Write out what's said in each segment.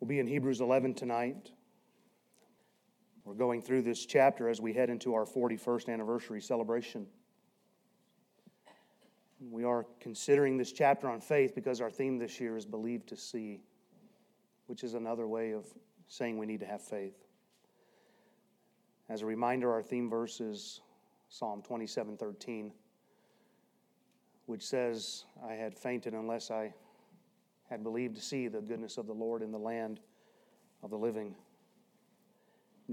We'll be in Hebrews 11 tonight. We're going through this chapter as we head into our 41st anniversary celebration. We are considering this chapter on faith because our theme this year is believed to see, which is another way of saying we need to have faith. As a reminder, our theme verse is Psalm 27 13, which says, I had fainted unless I had believed to see the goodness of the Lord in the land of the living.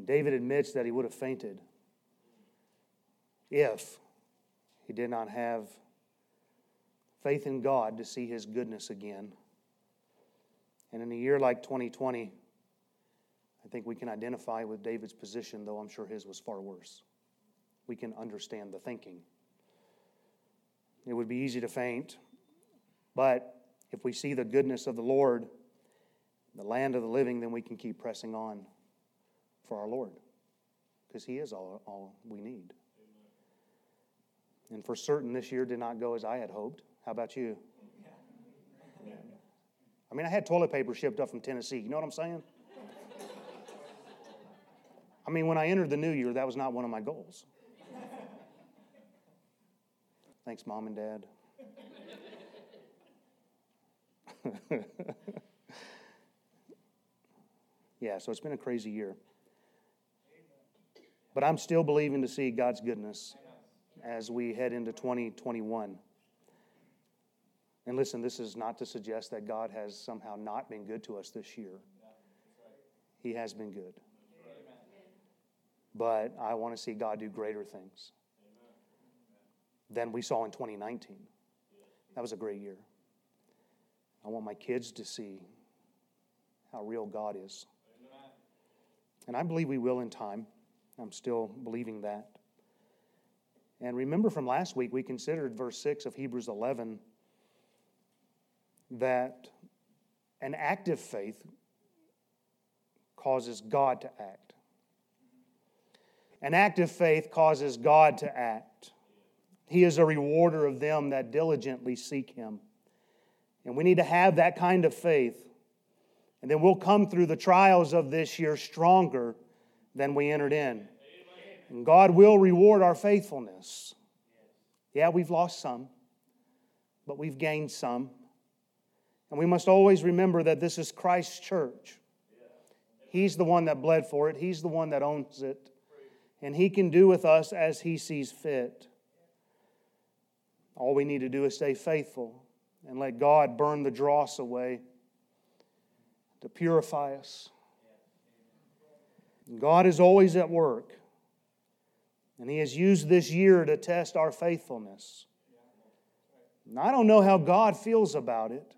David admits that he would have fainted if he did not have faith in God to see his goodness again. And in a year like 2020, I think we can identify with David's position, though I'm sure his was far worse. We can understand the thinking. It would be easy to faint, but if we see the goodness of the Lord, the land of the living, then we can keep pressing on for our Lord because He is all, all we need. And for certain, this year did not go as I had hoped. How about you? I mean, I had toilet paper shipped up from Tennessee. You know what I'm saying? I mean, when I entered the new year, that was not one of my goals. Thanks, Mom and Dad. yeah, so it's been a crazy year. But I'm still believing to see God's goodness as we head into 2021. And listen, this is not to suggest that God has somehow not been good to us this year. He has been good. But I want to see God do greater things than we saw in 2019. That was a great year. I want my kids to see how real God is. And I believe we will in time. I'm still believing that. And remember from last week, we considered verse 6 of Hebrews 11 that an active faith causes God to act. An active faith causes God to act. He is a rewarder of them that diligently seek Him. And we need to have that kind of faith. And then we'll come through the trials of this year stronger than we entered in. And God will reward our faithfulness. Yeah, we've lost some, but we've gained some. And we must always remember that this is Christ's church. He's the one that bled for it, He's the one that owns it. And He can do with us as He sees fit. All we need to do is stay faithful and let God burn the dross away to purify us. God is always at work, and He has used this year to test our faithfulness. And I don't know how God feels about it,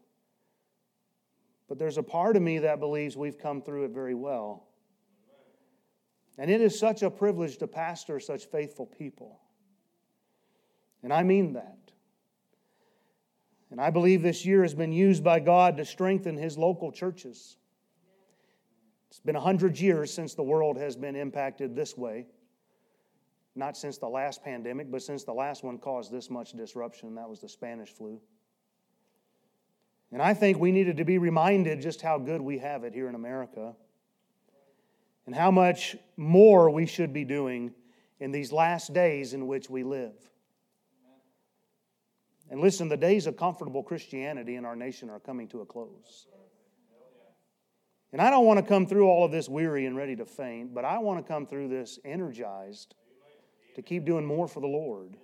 but there's a part of me that believes we've come through it very well. And it is such a privilege to pastor such faithful people. And I mean that. And I believe this year has been used by God to strengthen his local churches. It's been 100 years since the world has been impacted this way. Not since the last pandemic, but since the last one caused this much disruption. That was the Spanish flu. And I think we needed to be reminded just how good we have it here in America and how much more we should be doing in these last days in which we live. And listen, the days of comfortable Christianity in our nation are coming to a close. And I don't want to come through all of this weary and ready to faint, but I want to come through this energized to keep doing more for the Lord,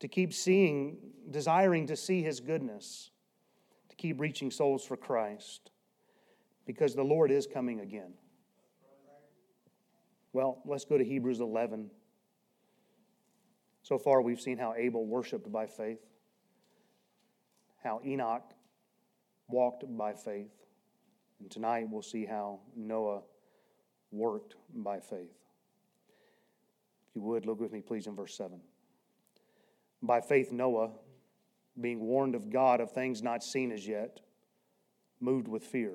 to keep seeing, desiring to see His goodness, to keep reaching souls for Christ, because the Lord is coming again. Well, let's go to Hebrews 11. So far, we've seen how Abel worshiped by faith how Enoch walked by faith. And tonight we'll see how Noah worked by faith. If you would, look with me, please, in verse 7. By faith, Noah, being warned of God of things not seen as yet, moved with fear,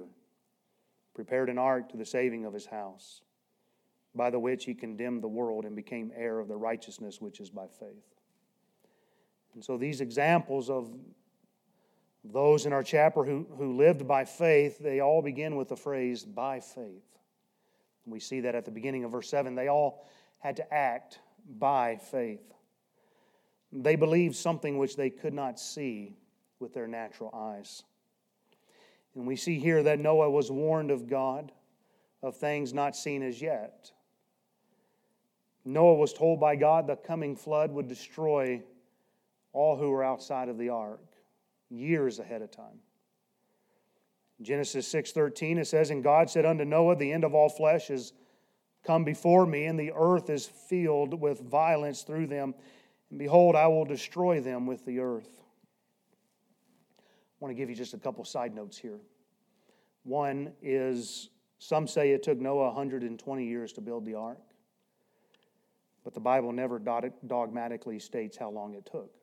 prepared an ark to the saving of his house, by the which he condemned the world and became heir of the righteousness which is by faith. And so these examples of Those in our chapter who, who lived by faith, they all begin with the phrase, by faith. We see that at the beginning of verse 7. They all had to act by faith. They believed something which they could not see with their natural eyes. And we see here that Noah was warned of God of things not seen as yet. Noah was told by God the coming flood would destroy all who were outside of the ark years ahead of time. Genesis 6:13 it says and God said unto Noah the end of all flesh is come before me and the earth is filled with violence through them and behold I will destroy them with the earth. I want to give you just a couple side notes here. One is some say it took Noah 120 years to build the ark, but the Bible never dogmatically states how long it took.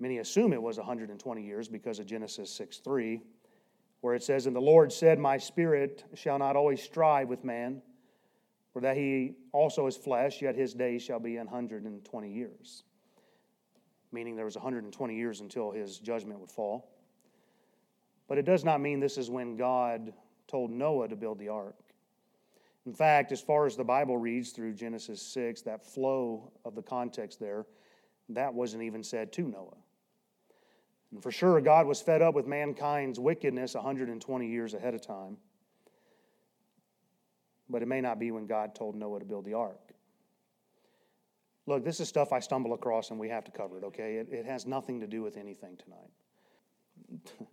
Many assume it was 120 years because of Genesis 6 3, where it says, And the Lord said, My spirit shall not always strive with man, for that he also is flesh, yet his days shall be 120 years. Meaning there was 120 years until his judgment would fall. But it does not mean this is when God told Noah to build the ark. In fact, as far as the Bible reads through Genesis 6, that flow of the context there, that wasn't even said to Noah. And for sure, God was fed up with mankind's wickedness 120 years ahead of time. But it may not be when God told Noah to build the ark. Look, this is stuff I stumble across and we have to cover it, okay? It, it has nothing to do with anything tonight.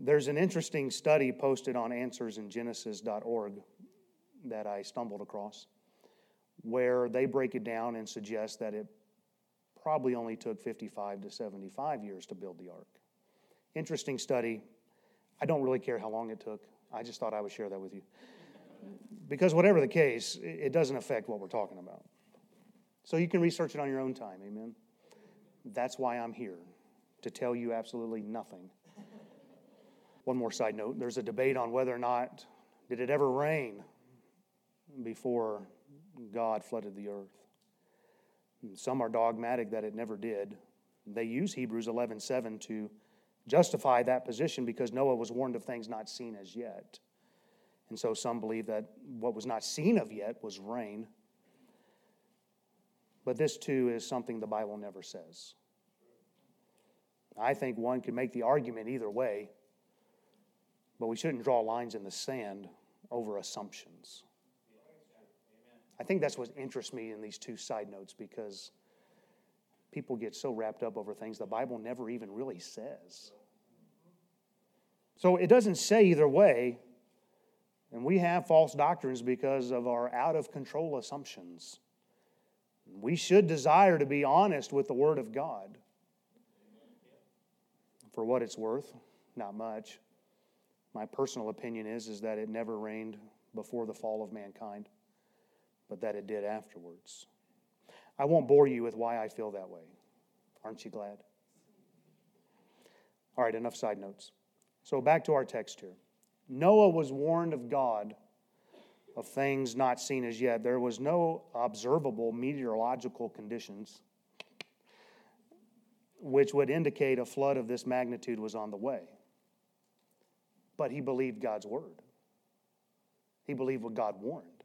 There's an interesting study posted on answersingenesis.org that I stumbled across where they break it down and suggest that it probably only took 55 to 75 years to build the ark. Interesting study. I don't really care how long it took. I just thought I would share that with you. Because, whatever the case, it doesn't affect what we're talking about. So you can research it on your own time. Amen. That's why I'm here, to tell you absolutely nothing. One more side note there's a debate on whether or not did it ever rain before God flooded the earth. Some are dogmatic that it never did. They use Hebrews 11:7 to justify that position because Noah was warned of things not seen as yet. And so some believe that what was not seen of yet was rain. But this too is something the Bible never says. I think one could make the argument either way, but we shouldn't draw lines in the sand over assumptions. I think that's what interests me in these two side notes because people get so wrapped up over things the Bible never even really says. So it doesn't say either way, and we have false doctrines because of our out of control assumptions. We should desire to be honest with the Word of God. For what it's worth, not much. My personal opinion is, is that it never rained before the fall of mankind but that it did afterwards. I won't bore you with why I feel that way. Aren't you glad? All right, enough side notes. So back to our text here. Noah was warned of God of things not seen as yet. There was no observable meteorological conditions which would indicate a flood of this magnitude was on the way. But he believed God's word. He believed what God warned.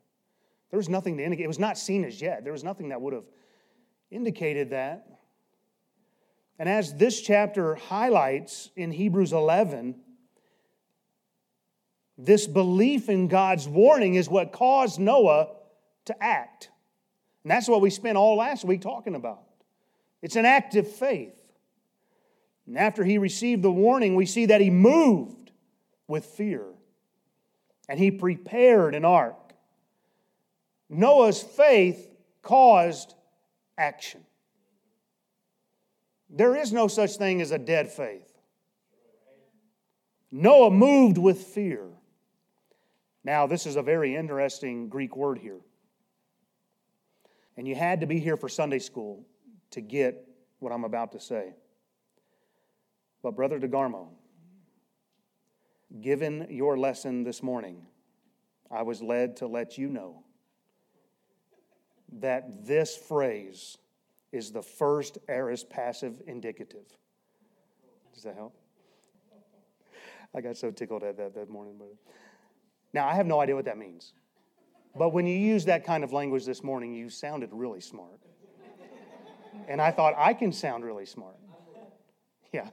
There was nothing to indicate. It was not seen as yet. There was nothing that would have indicated that. And as this chapter highlights in Hebrews 11, this belief in God's warning is what caused Noah to act. And that's what we spent all last week talking about. It's an act of faith. And after he received the warning, we see that he moved with fear and he prepared an ark. Noah's faith caused action. There is no such thing as a dead faith. Noah moved with fear. Now, this is a very interesting Greek word here. And you had to be here for Sunday school to get what I'm about to say. But, Brother DeGarmo, given your lesson this morning, I was led to let you know that this phrase is the first aorist passive indicative. Does that help? I got so tickled at that that morning. Now I have no idea what that means. But when you use that kind of language this morning, you sounded really smart. And I thought I can sound really smart. Yeah.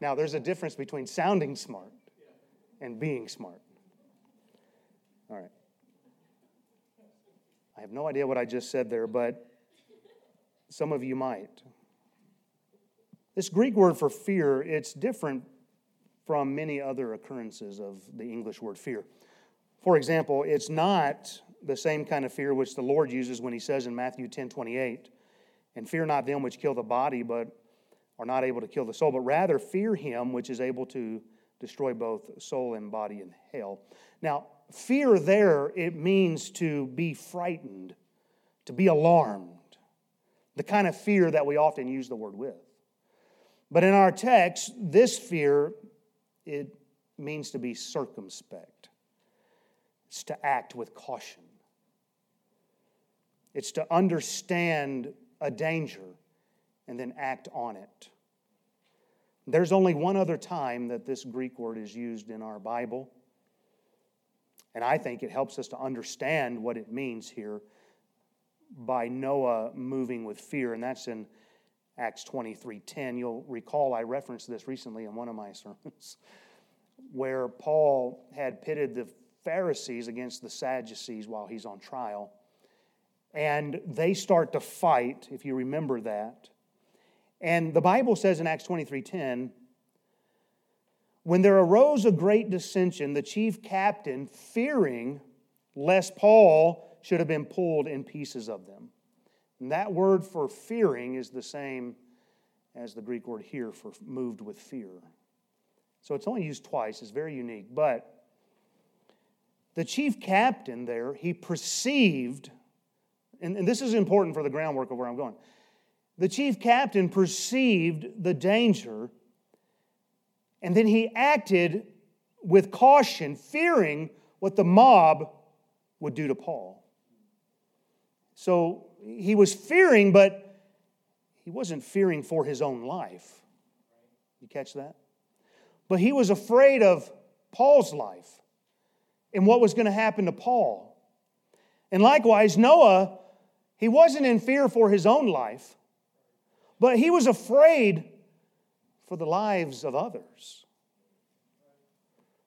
Now there's a difference between sounding smart and being smart. All right. I have no idea what I just said there, but some of you might. This Greek word for fear, it's different from many other occurrences of the English word fear. For example, it's not the same kind of fear which the Lord uses when he says in Matthew 10 28, and fear not them which kill the body, but are not able to kill the soul, but rather fear him which is able to destroy both soul and body in hell. Now, fear there, it means to be frightened, to be alarmed, the kind of fear that we often use the word with. But in our text, this fear, it means to be circumspect. It's to act with caution. It's to understand a danger and then act on it. There's only one other time that this Greek word is used in our Bible. And I think it helps us to understand what it means here by Noah moving with fear, and that's in Acts 23:10. You'll recall I referenced this recently in one of my sermons, where Paul had pitted the Pharisees against the Sadducees while he's on trial. And they start to fight, if you remember that. And the Bible says in Acts 23:10, when there arose a great dissension, the chief captain, fearing lest Paul should have been pulled in pieces of them. And that word for fearing is the same as the Greek word here for moved with fear. So it's only used twice, it's very unique. But the chief captain there, he perceived, and, and, this is important for the groundwork of where I'm going. The chief captain perceived the danger, and then he acted with caution, fearing what the mob would do to Paul. So he was fearing, but he wasn't fearing for his own life. You catch that? But he was afraid of Paul's life and what was going to happen to Paul. And likewise, Noah, he wasn't in fear for his own life, but he was afraid for the lives of others.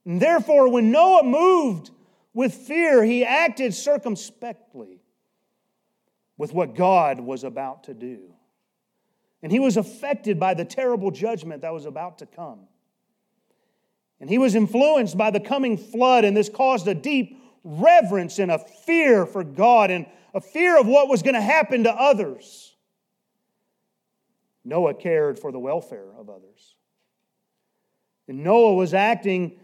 And therefore, when Noah moved with fear, he acted circumspectly with what God was about to do. And he was affected by the terrible judgment that was about to come. And he was influenced by the coming flood, and this caused a deep reverence and a fear for God and a fear of what was going to happen to others. Noah cared for the welfare of others. And Noah was acting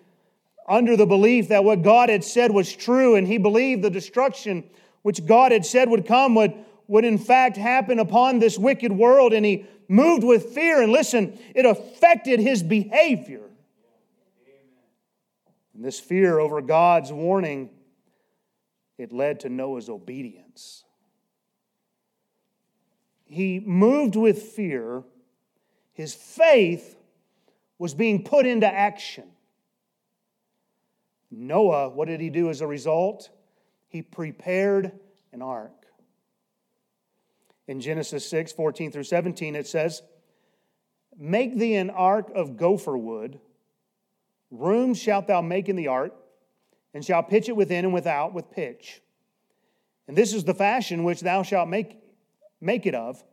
under the belief that what God had said was true, and he believed the destruction which God had said would come would, would in fact happen upon this wicked world, and he moved with fear. And listen, it affected his behavior. And this fear over God's warning, it led to Noah's obedience. He moved with fear. His faith was being put into action. Noah, what did he do as a result? He prepared an ark. In Genesis 6 14 through 17, it says, Make thee an ark of gopher wood Rooms shalt thou make in the ark, and shalt pitch it within and without with pitch. And this is the fashion which thou shalt make, make it of.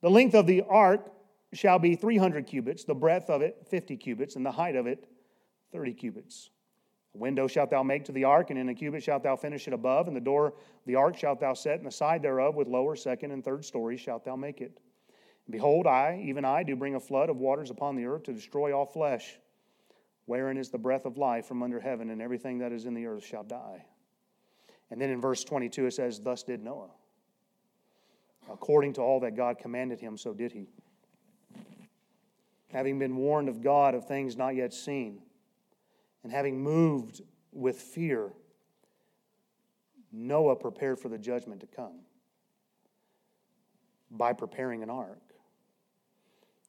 The length of the ark shall be 300 cubits, the breadth of it 50 cubits, and the height of it 30 cubits. A window shalt thou make to the ark, and in a cubit shalt thou finish it above, and the door of the ark shalt thou set in the side thereof, with lower, second, and third stories shalt thou make it. And behold, I, even I, do bring a flood of waters upon the earth to destroy all flesh wherein is the breath of life from under heaven, and everything that is in the earth shall die. And then in verse 22, it says, Thus did Noah. According to all that God commanded him, so did he. Having been warned of God of things not yet seen, and having moved with fear, Noah prepared for the judgment to come by preparing an ark.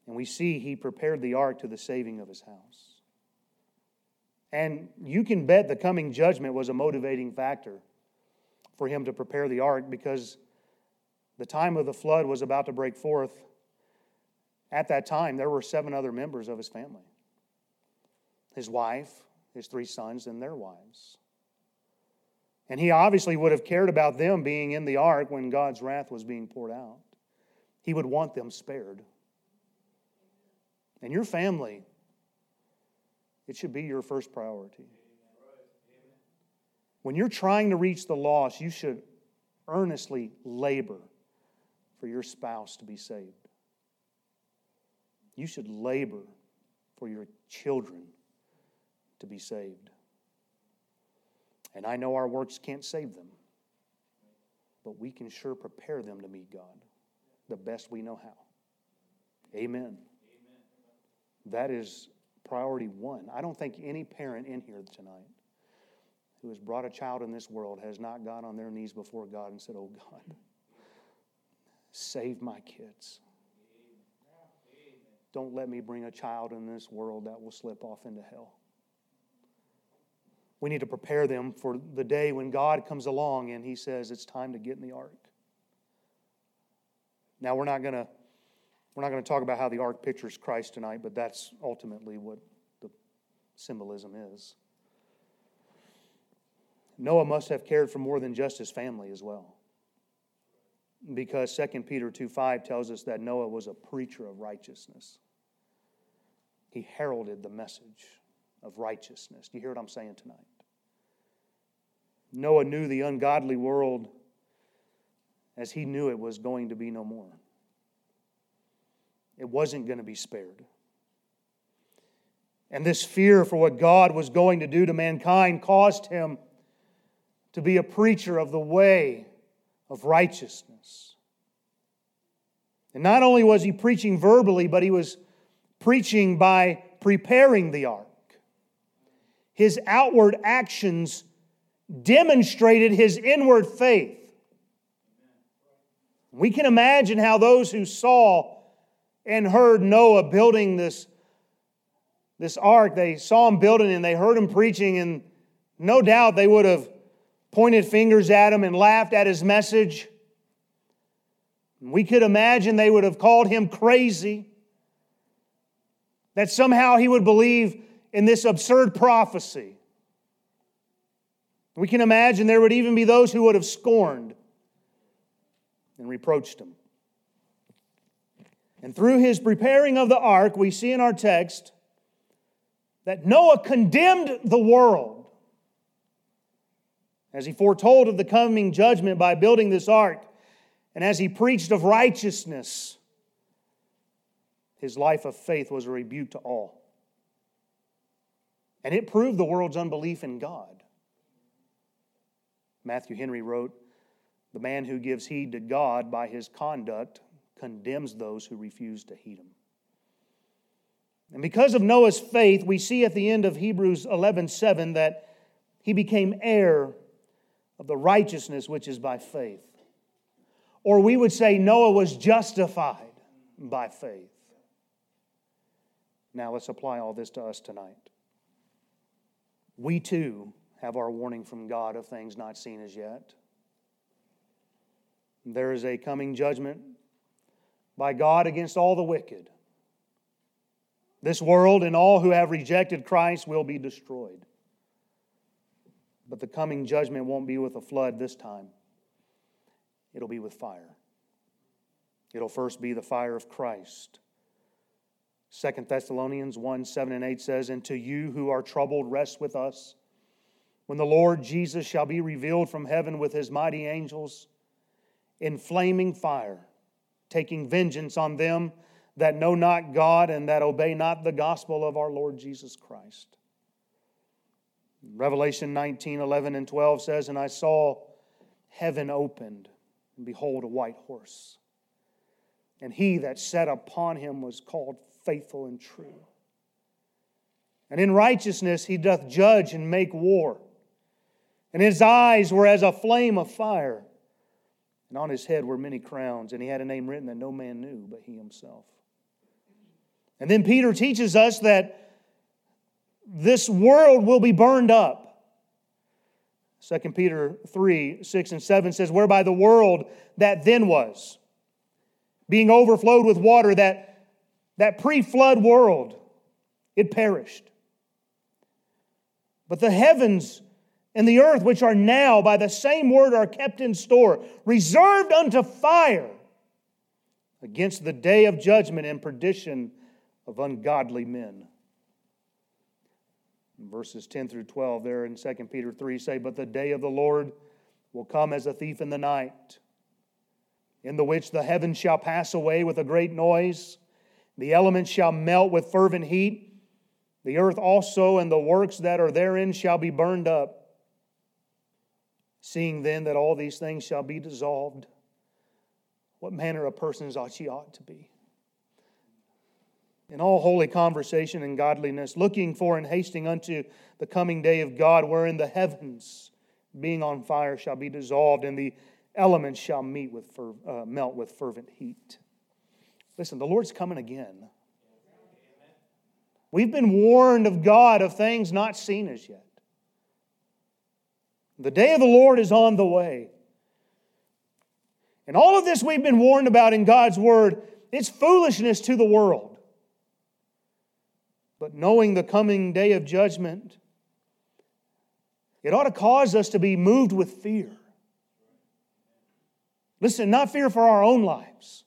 And we see he prepared the ark to the saving of his house. And you can bet the coming judgment was a motivating factor for him to prepare the ark because the time of the flood was about to break forth. At that time, there were seven other members of his family his wife, his three sons, and their wives. And he obviously would have cared about them being in the ark when God's wrath was being poured out. He would want them spared. And your family, it should be your first priority. When you're trying to reach the lost, you should earnestly labor for your spouse to be saved. You should labor for your children to be saved. And I know our works can't save them, but we can sure prepare them to meet God the best we know how. Amen. Amen. That is priority one. I don't think any parent in here tonight who has brought a child in this world has not got on their knees before God and said, Oh God, save my kids. Don't let me bring a child in this world that will slip off into hell. We need to prepare them for the day when God comes along and He says, It's time to get in the ark. Now, we're not going to. We're not going to talk about how the ark pictures Christ tonight, but that's ultimately what the symbolism is. Noah must have cared for more than just his family as well. Because 2 Peter 2 5 tells us that Noah was a preacher of righteousness. He heralded the message of righteousness. Do you hear what I'm saying tonight? Noah knew the ungodly world as he knew it was going to be no more. It wasn't going to be spared. And this fear for what God was going to do to mankind caused him to be a preacher of the way of righteousness. And not only was he preaching verbally, but he was preaching by preparing the ark. His outward actions demonstrated his inward faith. We can imagine how those who saw and heard Noah building this, this ark, they saw him building and they heard him preaching, and no doubt they would have pointed fingers at him and laughed at his message. We could imagine they would have called him crazy, that somehow he would believe in this absurd prophecy. We can imagine there would even be those who would have scorned and reproached him. And through his preparing of the ark, we see in our text that Noah condemned the world as he foretold of the coming judgment by building this ark, and as he preached of righteousness, his life of faith was a rebuke to all. And it proved the world's unbelief in God. Matthew Henry wrote, The man who gives heed to God by his conduct condemns those who refuse to heed him. And because of Noah's faith, we see at the end of Hebrews 11 7 that he became heir of the righteousness which is by faith. Or we would say Noah was justified by faith. Now let's apply all this to us tonight. We too have our warning from God of things not seen as yet. There is a coming judgment by God against all the wicked. This world and all who have rejected Christ will be destroyed. But the coming judgment won't be with a flood this time, it'll be with fire. It'll first be the fire of Christ. Second Thessalonians 1 7 and 8 says, And to you who are troubled, rest with us. When the Lord Jesus shall be revealed from heaven with his mighty angels in flaming fire, taking vengeance on them that know not God and that obey not the gospel of our Lord Jesus Christ. Revelation 19 11 and 12 says, And I saw heaven opened, and behold, a white horse. And he that sat upon him was called faithful and true. And in righteousness he doth judge and make war. And his eyes were as a flame of fire. And on his head were many crowns. And he had a name written that no man knew but he himself. And then Peter teaches us that this world will be burned up. 2 Peter 3 6 and 7 says, Whereby the world that then was, being overflowed with water, that, that pre flood world, it perished. But the heavens and the earth, which are now by the same word, are kept in store, reserved unto fire against the day of judgment and perdition of ungodly men. Verses 10 through 12 there in 2 Peter 3 say, But the day of the Lord will come as a thief in the night, in the which the heavens shall pass away with a great noise, the elements shall melt with fervent heat, the earth also and the works that are therein shall be burned up. Seeing then that all these things shall be dissolved, what manner of persons ought ye ought to be? In all holy conversation and godliness, looking for and hasting unto the coming day of God, wherein the heavens, being on fire, shall be dissolved, and the elements shall meet with uh, melt with fervent heat. Listen, the Lord's coming again. We've been warned of God of things not seen as yet. The day of the Lord is on the way. And all of this we've been warned about in God's Word, it's foolishness to the world. But knowing the coming day of judgment, it ought to cause us to be moved with fear. Listen, not fear for our own lives,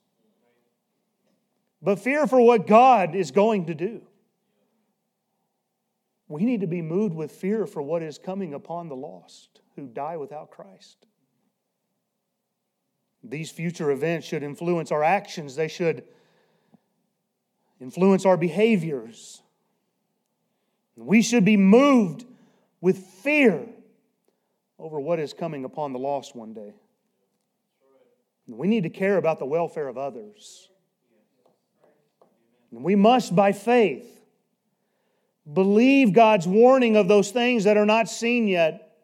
but fear for what God is going to do. We need to be moved with fear for what is coming upon the lost who die without Christ. These future events should influence our actions, they should influence our behaviors. We should be moved with fear over what is coming upon the lost one day. We need to care about the welfare of others. And we must, by faith, believe God's warning of those things that are not seen yet.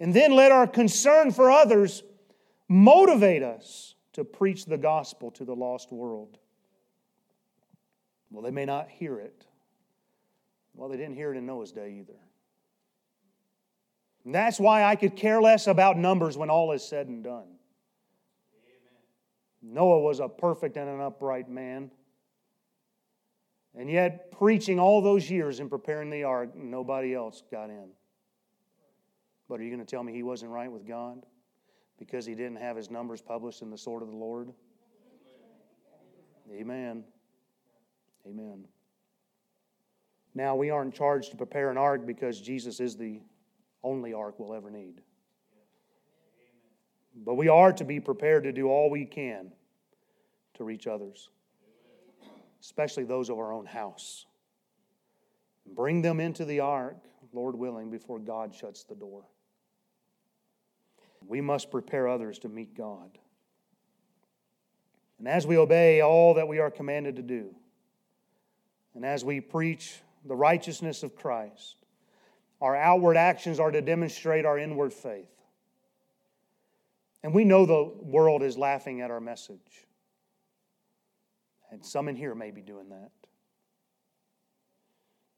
And then let our concern for others motivate us to preach the gospel to the lost world. Well, they may not hear it. Well, they didn't hear it in Noah's day either. And that's why I could care less about numbers when all is said and done. Amen. Noah was a perfect and an upright man. And yet, preaching all those years and preparing the ark, nobody else got in. But are you going to tell me he wasn't right with God because he didn't have his numbers published in the sword of the Lord? Amen. Amen. Now, we aren't charged to prepare an ark because Jesus is the only ark we'll ever need. But we are to be prepared to do all we can to reach others, especially those of our own house. Bring them into the ark, Lord willing, before God shuts the door. We must prepare others to meet God. And as we obey all that we are commanded to do, and as we preach the righteousness of Christ. Our outward actions are to demonstrate our inward faith. And we know the world is laughing at our message. And some in here may be doing that.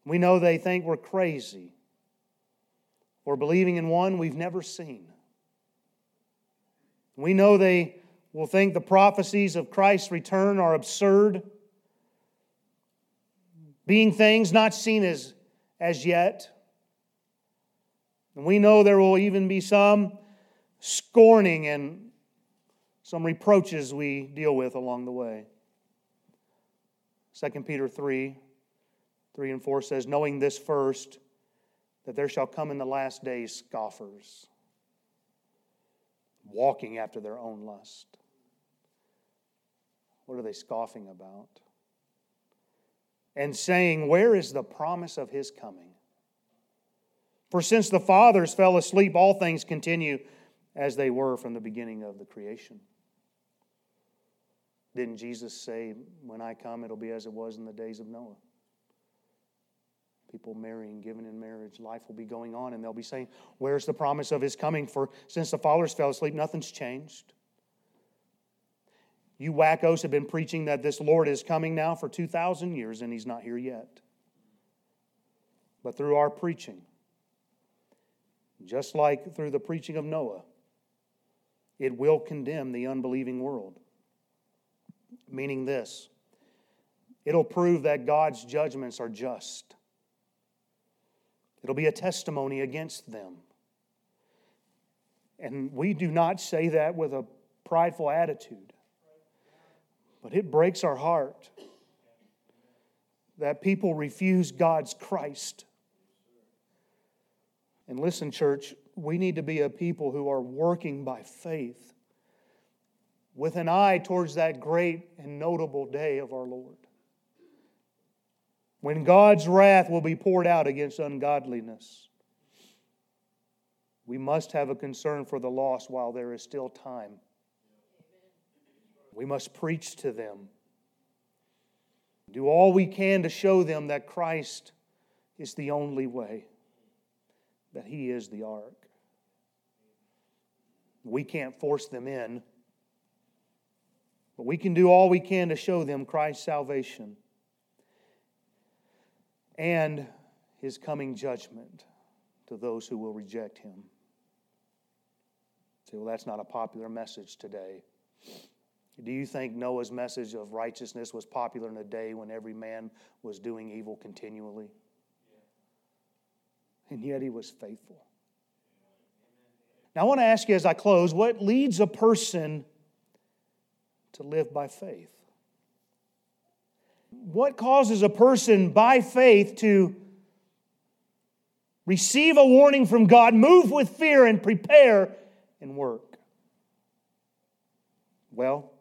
We know they think we're crazy or believing in one we've never seen. We know they will think the prophecies of Christ's return are absurd being things not seen as, as yet. And we know there will even be some scorning and some reproaches we deal with along the way. 2 Peter 3 3 and 4 says, Knowing this first, that there shall come in the last days scoffers, walking after their own lust. What are they scoffing about? And saying, Where is the promise of his coming? For since the fathers fell asleep, all things continue as they were from the beginning of the creation. Didn't Jesus say, When I come, it'll be as it was in the days of Noah? People marrying, giving in marriage, life will be going on, and they'll be saying, Where's the promise of his coming? For since the fathers fell asleep, nothing's changed. You wackos have been preaching that this Lord is coming now for 2,000 years and he's not here yet. But through our preaching, just like through the preaching of Noah, it will condemn the unbelieving world. Meaning this it'll prove that God's judgments are just, it'll be a testimony against them. And we do not say that with a prideful attitude, but it breaks our heart that people refuse God's Christ. And listen, church, we need to be a people who are working by faith with an eye towards that great and notable day of our Lord. When God's wrath will be poured out against ungodliness, we must have a concern for the lost while there is still time. We must preach to them. Do all we can to show them that Christ is the only way, that He is the ark. We can't force them in, but we can do all we can to show them Christ's salvation and his coming judgment to those who will reject him. Say, well, that's not a popular message today. Do you think Noah's message of righteousness was popular in a day when every man was doing evil continually? And yet he was faithful. Now, I want to ask you as I close what leads a person to live by faith? What causes a person by faith to receive a warning from God, move with fear, and prepare and work? Well,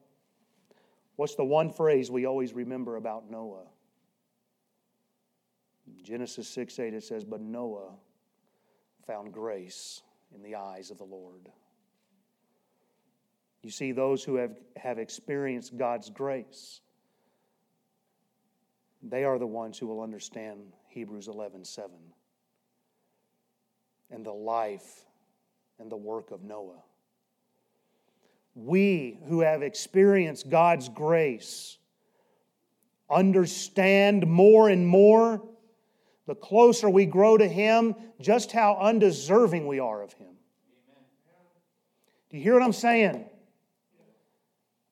what's the one phrase we always remember about Noah? Genesis 6 8, it says, But Noah found grace in the eyes of the Lord. You see, those who have, have experienced God's grace, they are the ones who will understand Hebrews 11 7 and the life and the work of Noah. We who have experienced God's grace understand more and more the closer we grow to Him, just how undeserving we are of Him. Do you hear what I'm saying?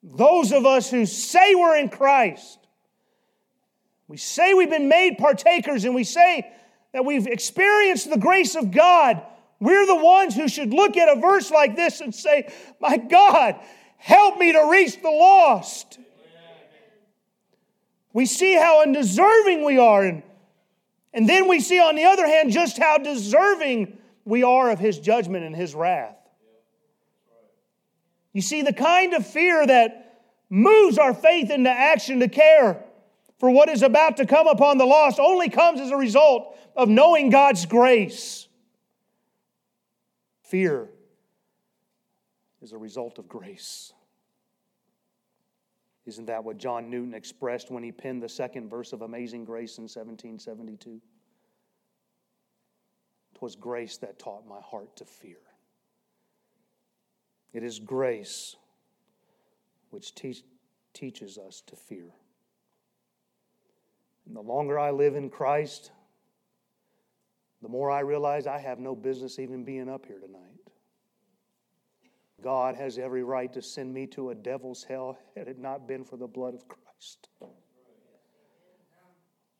Those of us who say we're in Christ, we say we've been made partakers, and we say that we've experienced the grace of God, we're the ones who should look at a verse like this and say, My God, help me to reach the lost. We see how undeserving we are, and and then we see, on the other hand, just how deserving we are of his judgment and his wrath. You see, the kind of fear that moves our faith into action to care for what is about to come upon the lost only comes as a result of knowing God's grace. Fear is a result of grace. Isn't that what John Newton expressed when he penned the second verse of Amazing Grace in 1772? Twas grace that taught my heart to fear. It is grace which te- teaches us to fear. And the longer I live in Christ, the more I realize I have no business even being up here tonight. God has every right to send me to a devil's hell had it not been for the blood of Christ.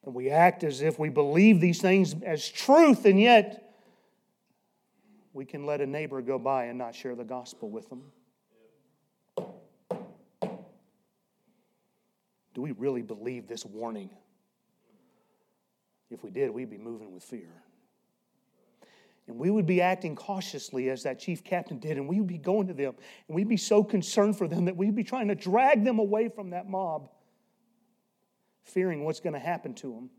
And we act as if we believe these things as truth, and yet we can let a neighbor go by and not share the gospel with them. Do we really believe this warning? If we did, we'd be moving with fear. And we would be acting cautiously as that chief captain did, and we would be going to them, and we'd be so concerned for them that we'd be trying to drag them away from that mob, fearing what's going to happen to them.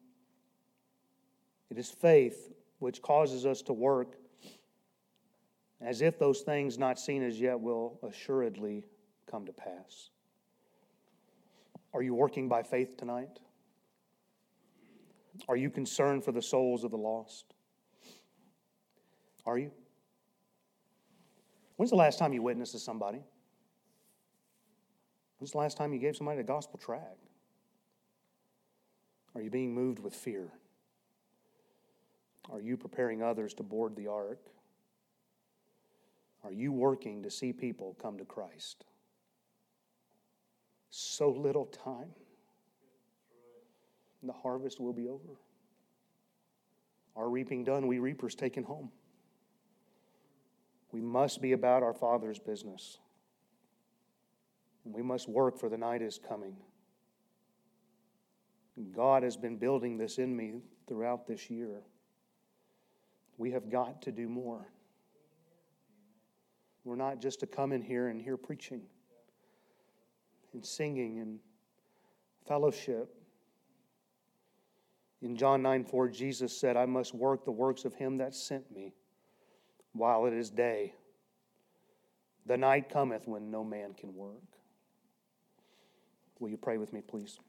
It is faith which causes us to work as if those things not seen as yet will assuredly come to pass. Are you working by faith tonight? Are you concerned for the souls of the lost? Are you? When's the last time you witnessed to somebody? When's the last time you gave somebody a gospel tract? Are you being moved with fear? Are you preparing others to board the ark? Are you working to see people come to Christ? So little time. The harvest will be over. Our reaping done, we reapers taken home. We must be about our Father's business. We must work for the night is coming. God has been building this in me throughout this year. We have got to do more. We're not just to come in here and hear preaching and singing and fellowship. In John 9 4, Jesus said, I must work the works of him that sent me while it is day. The night cometh when no man can work. Will you pray with me, please?